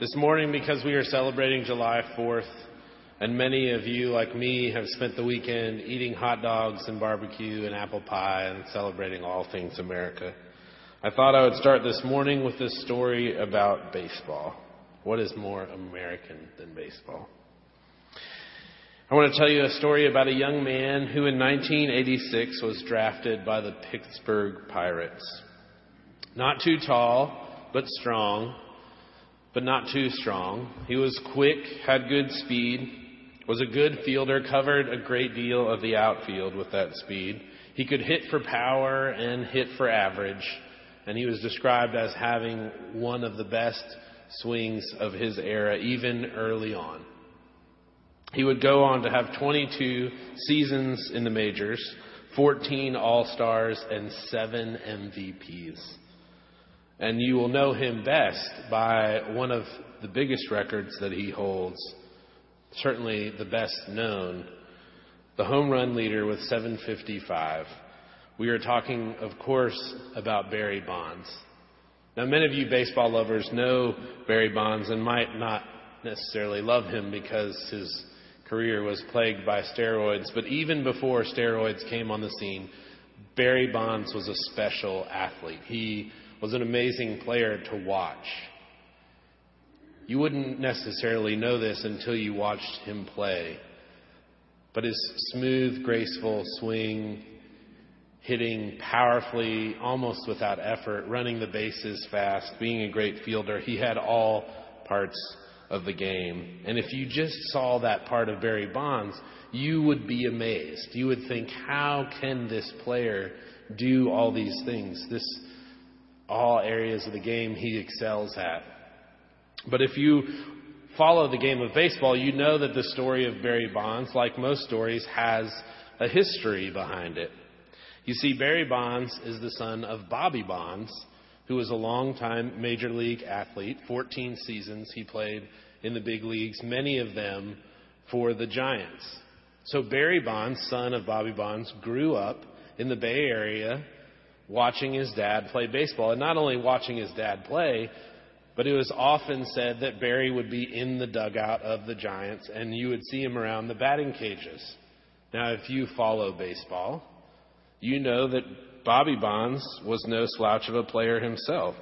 This morning, because we are celebrating July 4th, and many of you, like me, have spent the weekend eating hot dogs and barbecue and apple pie and celebrating all things America, I thought I would start this morning with this story about baseball. What is more American than baseball? I want to tell you a story about a young man who in 1986 was drafted by the Pittsburgh Pirates. Not too tall, but strong, but not too strong. He was quick, had good speed, was a good fielder, covered a great deal of the outfield with that speed. He could hit for power and hit for average, and he was described as having one of the best swings of his era, even early on. He would go on to have 22 seasons in the majors, 14 All Stars, and seven MVPs. And you will know him best by one of the biggest records that he holds, certainly the best known, the home run leader with 755. We are talking, of course, about Barry Bonds. Now, many of you baseball lovers know Barry Bonds and might not necessarily love him because his career was plagued by steroids, but even before steroids came on the scene, Barry Bonds was a special athlete. He was an amazing player to watch. You wouldn't necessarily know this until you watched him play. But his smooth, graceful swing, hitting powerfully, almost without effort, running the bases fast, being a great fielder, he had all parts of the game. And if you just saw that part of Barry Bonds, you would be amazed. You would think, how can this player do all these things? This all areas of the game he excels at. But if you follow the game of baseball, you know that the story of Barry Bonds, like most stories, has a history behind it. You see, Barry Bonds is the son of Bobby Bonds, who was a longtime major league athlete. 14 seasons he played in the big leagues, many of them for the Giants. So Barry Bonds, son of Bobby Bonds, grew up in the Bay Area watching his dad play baseball. And not only watching his dad play, but it was often said that Barry would be in the dugout of the Giants and you would see him around the batting cages. Now, if you follow baseball, you know that Bobby Bonds was no slouch of a player himself.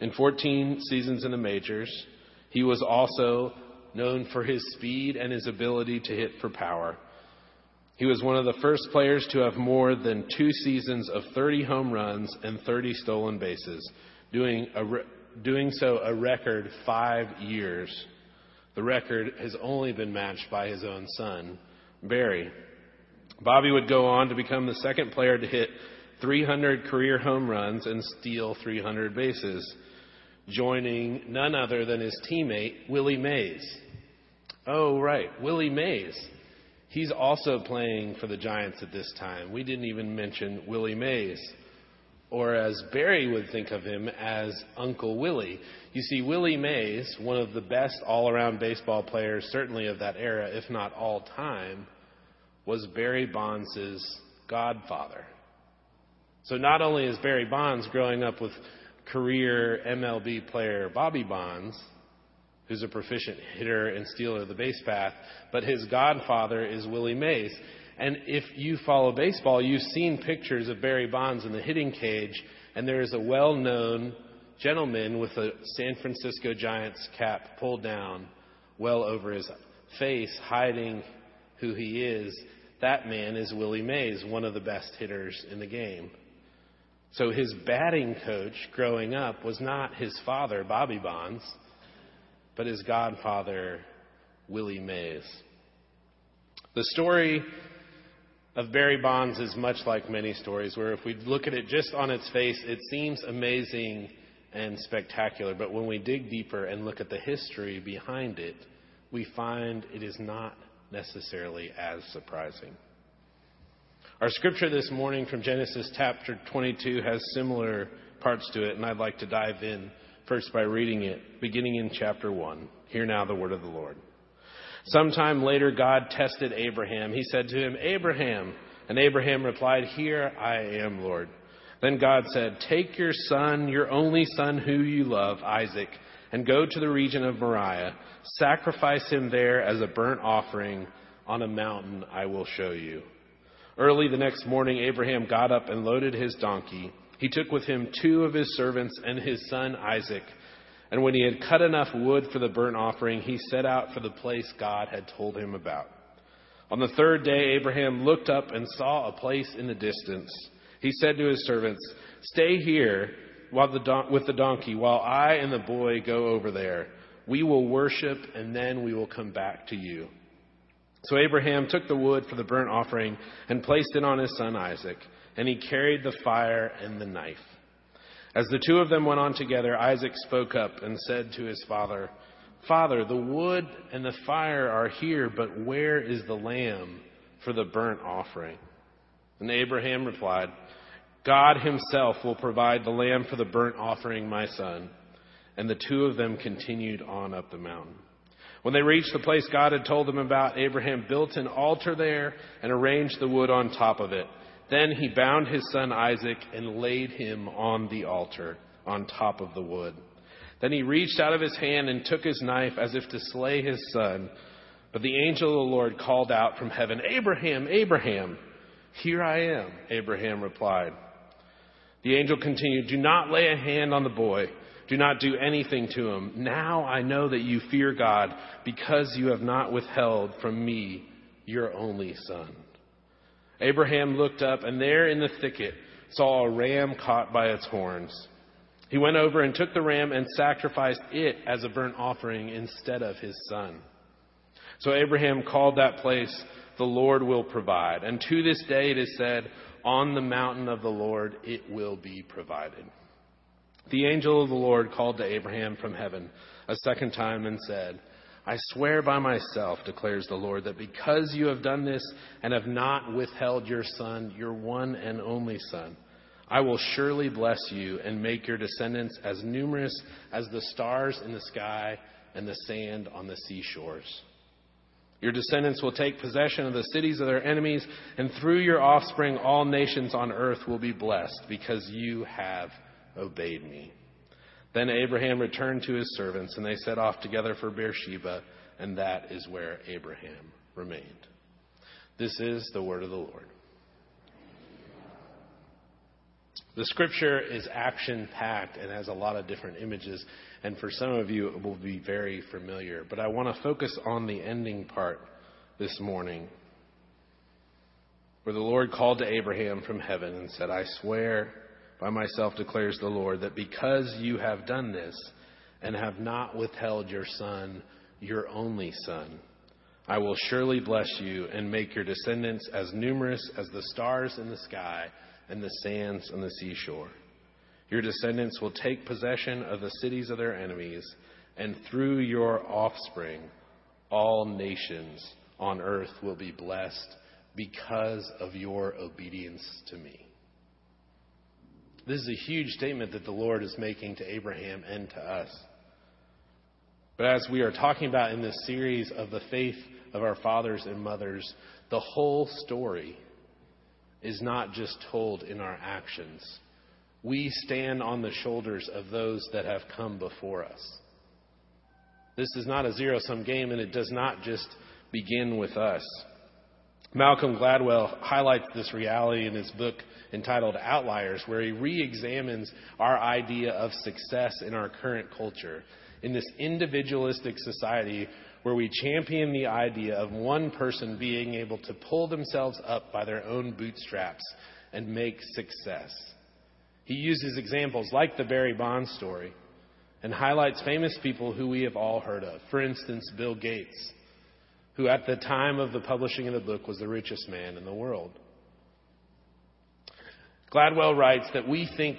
In 14 seasons in the majors, he was also known for his speed and his ability to hit for power. He was one of the first players to have more than two seasons of 30 home runs and 30 stolen bases, doing, re- doing so a record five years. The record has only been matched by his own son, Barry. Bobby would go on to become the second player to hit 300 career home runs and steal 300 bases, joining none other than his teammate, Willie Mays. Oh, right, Willie Mays He's also playing for the Giants at this time. We didn't even mention Willie Mays, or as Barry would think of him, as Uncle Willie. You see, Willie Mays, one of the best all around baseball players, certainly of that era, if not all time, was Barry Bonds' godfather. So not only is Barry Bonds growing up with career MLB player Bobby Bonds, who's a proficient hitter and stealer of the base path, but his godfather is Willie Mays. And if you follow baseball, you've seen pictures of Barry Bonds in the hitting cage, and there is a well known gentleman with a San Francisco Giants cap pulled down well over his face, hiding who he is. That man is Willie Mays, one of the best hitters in the game. So his batting coach growing up was not his father, Bobby Bonds but his godfather, Willie Mays. The story of Barry Bonds is much like many stories, where if we look at it just on its face, it seems amazing and spectacular. But when we dig deeper and look at the history behind it, we find it is not necessarily as surprising. Our scripture this morning from Genesis chapter 22 has similar parts to it, and I'd like to dive in first by reading it, beginning in chapter 1. Hear now the word of the Lord. Sometime later, God tested Abraham. He said to him, Abraham. And Abraham replied, Here I am, Lord. Then God said, Take your son, your only son who you love, Isaac, and go to the region of Moriah. Sacrifice him there as a burnt offering on a mountain I will show you. Early the next morning, Abraham got up and loaded his donkey. He took with him two of his servants and his son Isaac. And when he had cut enough wood for the burnt offering, he set out for the place God had told him about. On the third day, Abraham looked up and saw a place in the distance. He said to his servants, Stay here the don- with the donkey while I and the boy go over there. We will worship and then we will come back to you. So Abraham took the wood for the burnt offering and placed it on his son Isaac, and he carried the fire and the knife. As the two of them went on together, Isaac spoke up and said to his father, Father, the wood and the fire are here, but where is the lamb for the burnt offering? And Abraham replied, God himself will provide the lamb for the burnt offering, my son. And the two of them continued on up the mountain. When they reached the place God had told them about, Abraham built an altar there and arranged the wood on top of it. Then he bound his son Isaac and laid him on the altar on top of the wood. Then he reached out of his hand and took his knife as if to slay his son. But the angel of the Lord called out from heaven, Abraham, Abraham. Here I am, Abraham replied. The angel continued, Do not lay a hand on the boy. Do not do anything to him. Now I know that you fear God because you have not withheld from me your only son. Abraham looked up and there in the thicket saw a ram caught by its horns. He went over and took the ram and sacrificed it as a burnt offering instead of his son. So Abraham called that place, the Lord will provide. And to this day it is said, on the mountain of the Lord it will be provided. The angel of the Lord called to Abraham from heaven a second time and said, I swear by myself, declares the Lord, that because you have done this and have not withheld your son, your one and only son, I will surely bless you and make your descendants as numerous as the stars in the sky and the sand on the seashores. Your descendants will take possession of the cities of their enemies, and through your offspring, all nations on earth will be blessed because you have obeyed me. Then Abraham returned to his servants, and they set off together for Beersheba, and that is where Abraham remained. This is the word of the Lord. The scripture is action packed and has a lot of different images, and for some of you it will be very familiar. But I want to focus on the ending part this morning, where the Lord called to Abraham from heaven and said, I swear by myself, declares the Lord, that because you have done this and have not withheld your son, your only son, I will surely bless you and make your descendants as numerous as the stars in the sky and the sands on the seashore. Your descendants will take possession of the cities of their enemies, and through your offspring, all nations on earth will be blessed because of your obedience to me. This is a huge statement that the Lord is making to Abraham and to us. But as we are talking about in this series of the faith of our fathers and mothers, the whole story is not just told in our actions. We stand on the shoulders of those that have come before us. This is not a zero sum game, and it does not just begin with us. Malcolm Gladwell highlights this reality in his book entitled Outliers, where he re examines our idea of success in our current culture. In this individualistic society where we champion the idea of one person being able to pull themselves up by their own bootstraps and make success. He uses examples like the Barry Bonds story and highlights famous people who we have all heard of. For instance, Bill Gates who at the time of the publishing of the book was the richest man in the world. Gladwell writes that we think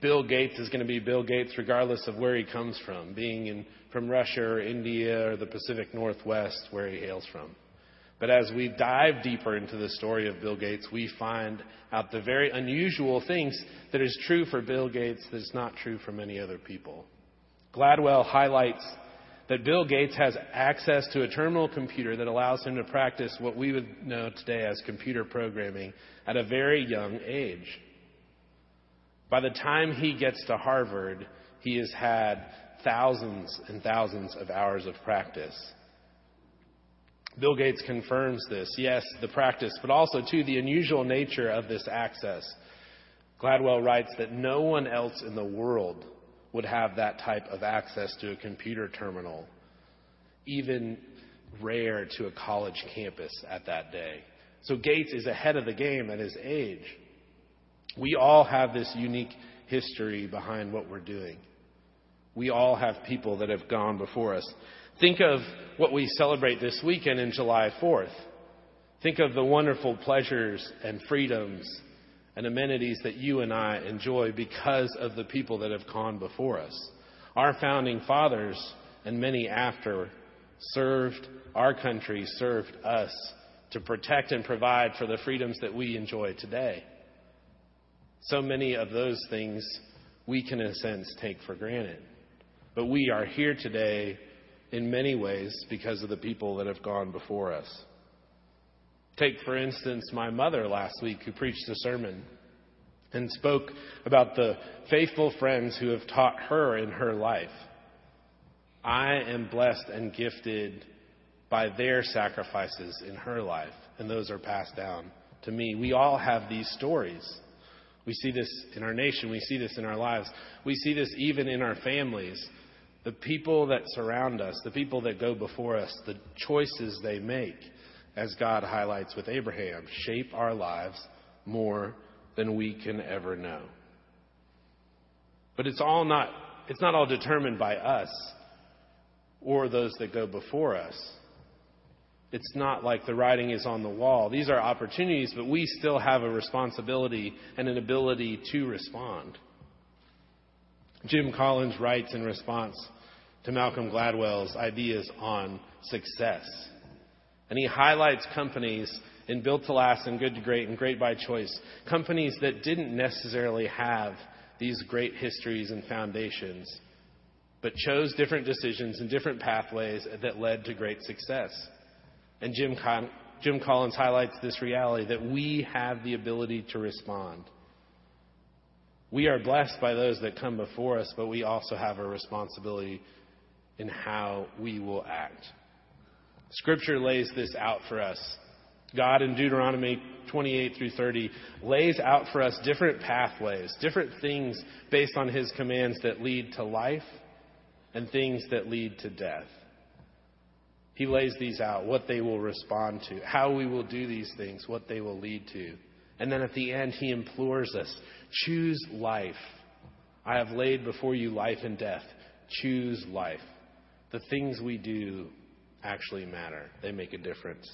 Bill Gates is going to be Bill Gates regardless of where he comes from, being in, from Russia or India or the Pacific Northwest where he hails from. But as we dive deeper into the story of Bill Gates, we find out the very unusual things that is true for Bill Gates that is not true for many other people. Gladwell highlights that Bill Gates has access to a terminal computer that allows him to practice what we would know today as computer programming at a very young age. By the time he gets to Harvard, he has had thousands and thousands of hours of practice. Bill Gates confirms this. Yes, the practice, but also, too, the unusual nature of this access. Gladwell writes that no one else in the world would have that type of access to a computer terminal, even rare to a college campus at that day. So Gates is ahead of the game at his age. We all have this unique history behind what we're doing. We all have people that have gone before us. Think of what we celebrate this weekend in July 4th. Think of the wonderful pleasures and freedoms and amenities that you and I enjoy because of the people that have gone before us. Our founding fathers and many after served our country, served us to protect and provide for the freedoms that we enjoy today. So many of those things we can, in a sense, take for granted. But we are here today in many ways because of the people that have gone before us. Take, for instance, my mother last week who preached a sermon and spoke about the faithful friends who have taught her in her life. I am blessed and gifted by their sacrifices in her life, and those are passed down to me. We all have these stories. We see this in our nation, we see this in our lives, we see this even in our families. The people that surround us, the people that go before us, the choices they make, as God highlights with Abraham, shape our lives more than we can ever know. But it's all not it's not all determined by us or those that go before us. It's not like the writing is on the wall. These are opportunities, but we still have a responsibility and an ability to respond. Jim Collins writes in response to Malcolm Gladwell's ideas on success. And he highlights companies in Built to Last and Good to Great and Great by Choice, companies that didn't necessarily have these great histories and foundations, but chose different decisions and different pathways that led to great success. And Jim, Con- Jim Collins highlights this reality that we have the ability to respond. We are blessed by those that come before us, but we also have a responsibility in how we will act. Scripture lays this out for us. God in Deuteronomy 28 through 30 lays out for us different pathways, different things based on his commands that lead to life and things that lead to death. He lays these out, what they will respond to, how we will do these things, what they will lead to. And then at the end, he implores us choose life. I have laid before you life and death. Choose life. The things we do actually matter, they make a difference.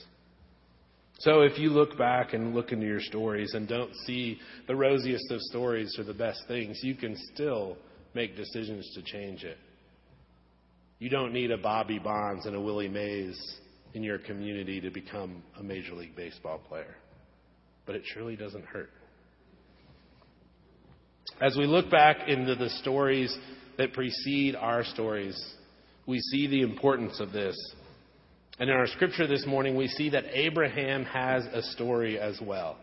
So if you look back and look into your stories and don't see the rosiest of stories or the best things, you can still make decisions to change it. You don't need a Bobby Bonds and a Willie Mays in your community to become a Major League Baseball player. But it surely doesn't hurt. As we look back into the stories that precede our stories, we see the importance of this. And in our scripture this morning, we see that Abraham has a story as well.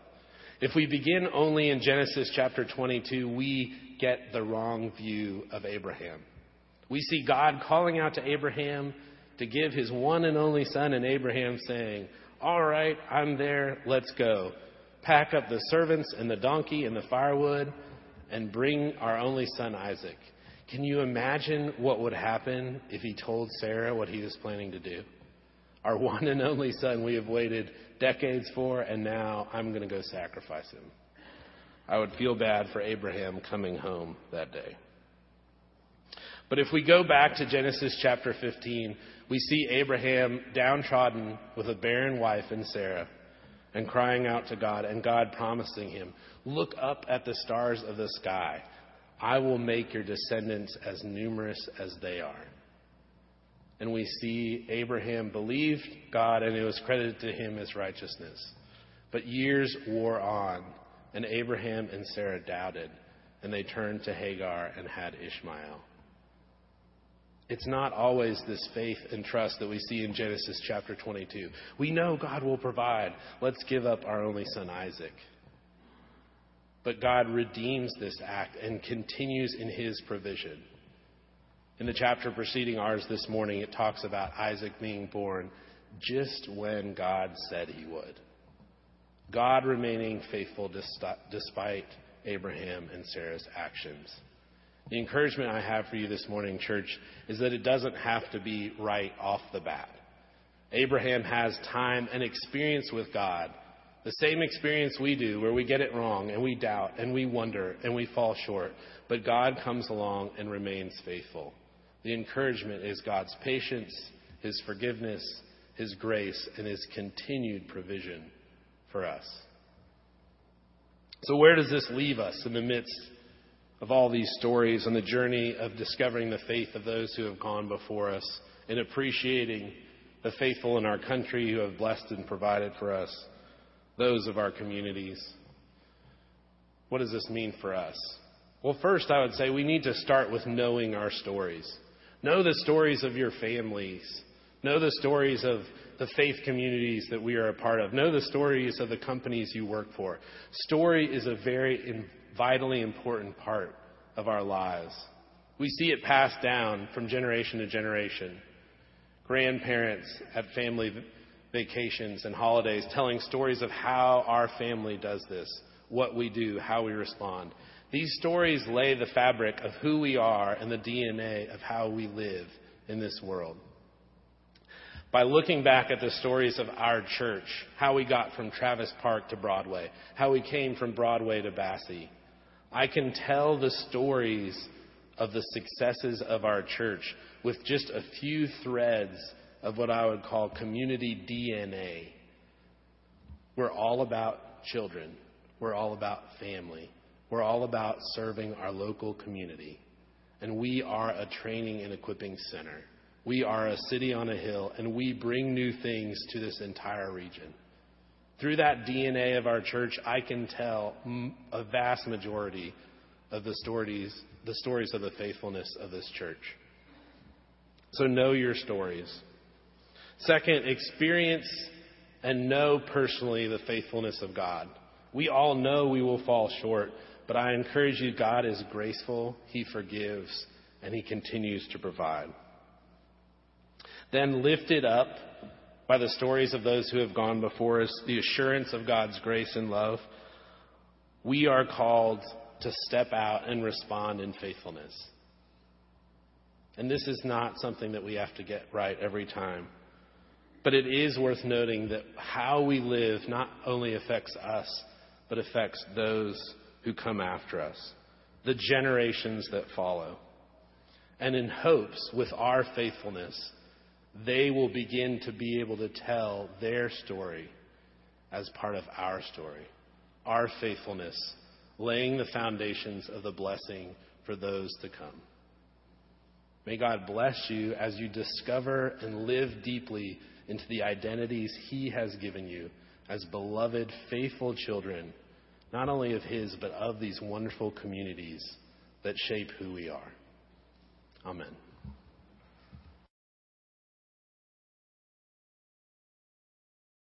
If we begin only in Genesis chapter 22, we get the wrong view of Abraham. We see God calling out to Abraham to give his one and only son, and Abraham saying, All right, I'm there, let's go. Pack up the servants and the donkey and the firewood and bring our only son, Isaac. Can you imagine what would happen if he told Sarah what he was planning to do? Our one and only son we have waited decades for, and now I'm going to go sacrifice him. I would feel bad for Abraham coming home that day. But if we go back to Genesis chapter 15, we see Abraham downtrodden with a barren wife and Sarah and crying out to God, and God promising him, Look up at the stars of the sky. I will make your descendants as numerous as they are. And we see Abraham believed God, and it was credited to him as righteousness. But years wore on, and Abraham and Sarah doubted, and they turned to Hagar and had Ishmael. It's not always this faith and trust that we see in Genesis chapter 22. We know God will provide. Let's give up our only son, Isaac. But God redeems this act and continues in his provision. In the chapter preceding ours this morning, it talks about Isaac being born just when God said he would. God remaining faithful despite Abraham and Sarah's actions. The encouragement I have for you this morning, church, is that it doesn't have to be right off the bat. Abraham has time and experience with God, the same experience we do, where we get it wrong and we doubt and we wonder and we fall short. But God comes along and remains faithful. The encouragement is God's patience, His forgiveness, His grace, and His continued provision for us. So, where does this leave us in the midst of all these stories on the journey of discovering the faith of those who have gone before us and appreciating the faithful in our country who have blessed and provided for us, those of our communities? What does this mean for us? Well, first, I would say we need to start with knowing our stories. Know the stories of your families. Know the stories of the faith communities that we are a part of. Know the stories of the companies you work for. Story is a very vitally important part of our lives. We see it passed down from generation to generation. Grandparents at family vacations and holidays telling stories of how our family does this, what we do, how we respond. These stories lay the fabric of who we are and the DNA of how we live in this world by looking back at the stories of our church, how we got from Travis Park to Broadway, how we came from Broadway to Basse. I can tell the stories of the successes of our church with just a few threads of what I would call community DNA. We're all about children. We're all about family. We're all about serving our local community. And we are a training and equipping center. We are a city on a hill, and we bring new things to this entire region. Through that DNA of our church, I can tell a vast majority of the stories, the stories of the faithfulness of this church. So know your stories. Second, experience and know personally the faithfulness of God. We all know we will fall short, but I encourage you, God is graceful, He forgives, and He continues to provide. Then lifted up by the stories of those who have gone before us, the assurance of God's grace and love, we are called to step out and respond in faithfulness. And this is not something that we have to get right every time. But it is worth noting that how we live not only affects us, but affects those who come after us, the generations that follow. And in hopes, with our faithfulness, they will begin to be able to tell their story as part of our story, our faithfulness, laying the foundations of the blessing for those to come. May God bless you as you discover and live deeply into the identities He has given you as beloved, faithful children, not only of His, but of these wonderful communities that shape who we are. Amen.